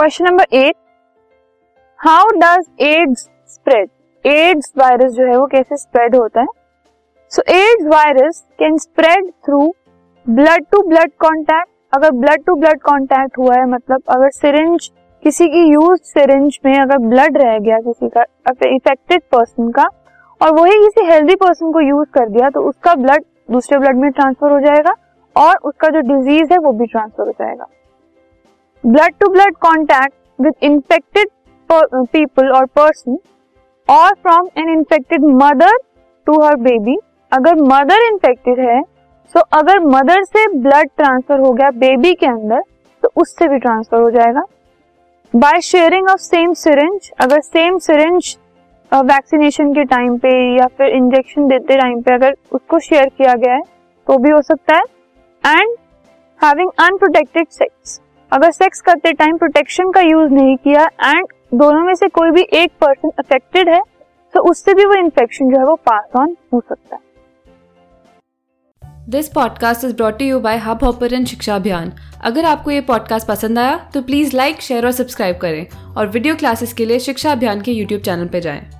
Question number eight how does AIDS spread AIDS virus जो है वो कैसे स्प्रेड होता है? So AIDS virus can spread through blood to blood contact अगर ब्लड टू ब्लड कॉन्टैक्ट हुआ है मतलब अगर सिरिंज किसी की यूज़ सिरिंज में अगर ब्लड रह गया किसी का इफेक्टेड पर्सन का, और वही किसी हेल्दी पर्सन को यूज़ कर दिया तो उसका ब्लड दूसरे ब्लड में ट्रांसफ़र हो जाएगा, और उसका जो डिज़ीज़ है वो भी ट्रांसफ़र हो जाएगा। Blood to blood contact with infected people और पर्सन और from an infected mother to her baby अगर मदर इन्फेक्टेड है सो so अगर मदर से ब्लड ट्रांसफ़र हो गया बेबी के अंदर तो उससे भी ट्रांसफ़र हो जाएगा। By sharing of same syringe अगर सेम सिरिंज वैक्सीनेशन के टाइम पे या फिर इंजेक्शन देते टाइम पे अगर उसको शेयर किया गया है तो भी हो सकता है। एंड हैविंग अनप्रोटेक्टेड सेक्स अगर सेक्स करते टाइम प्रोटेक्शन का यूज़ नहीं किया एंड दोनों में से कोई भी एक पर्सन अफेक्टेड है तो उससे भी वो इन्फेक्शन जो है वो पास ऑन हो सकता है this podcast is brought you by hub hopper शिक्षा अभियान अगर आपको ये पॉडकास्ट पसंद आया तो प्लीज़ लाइक शेयर और सब्सक्राइब करें और वीडियो क्लासेस के लिए शिक्षा अभियान के यूट्यूब चैनल पर जाएँ।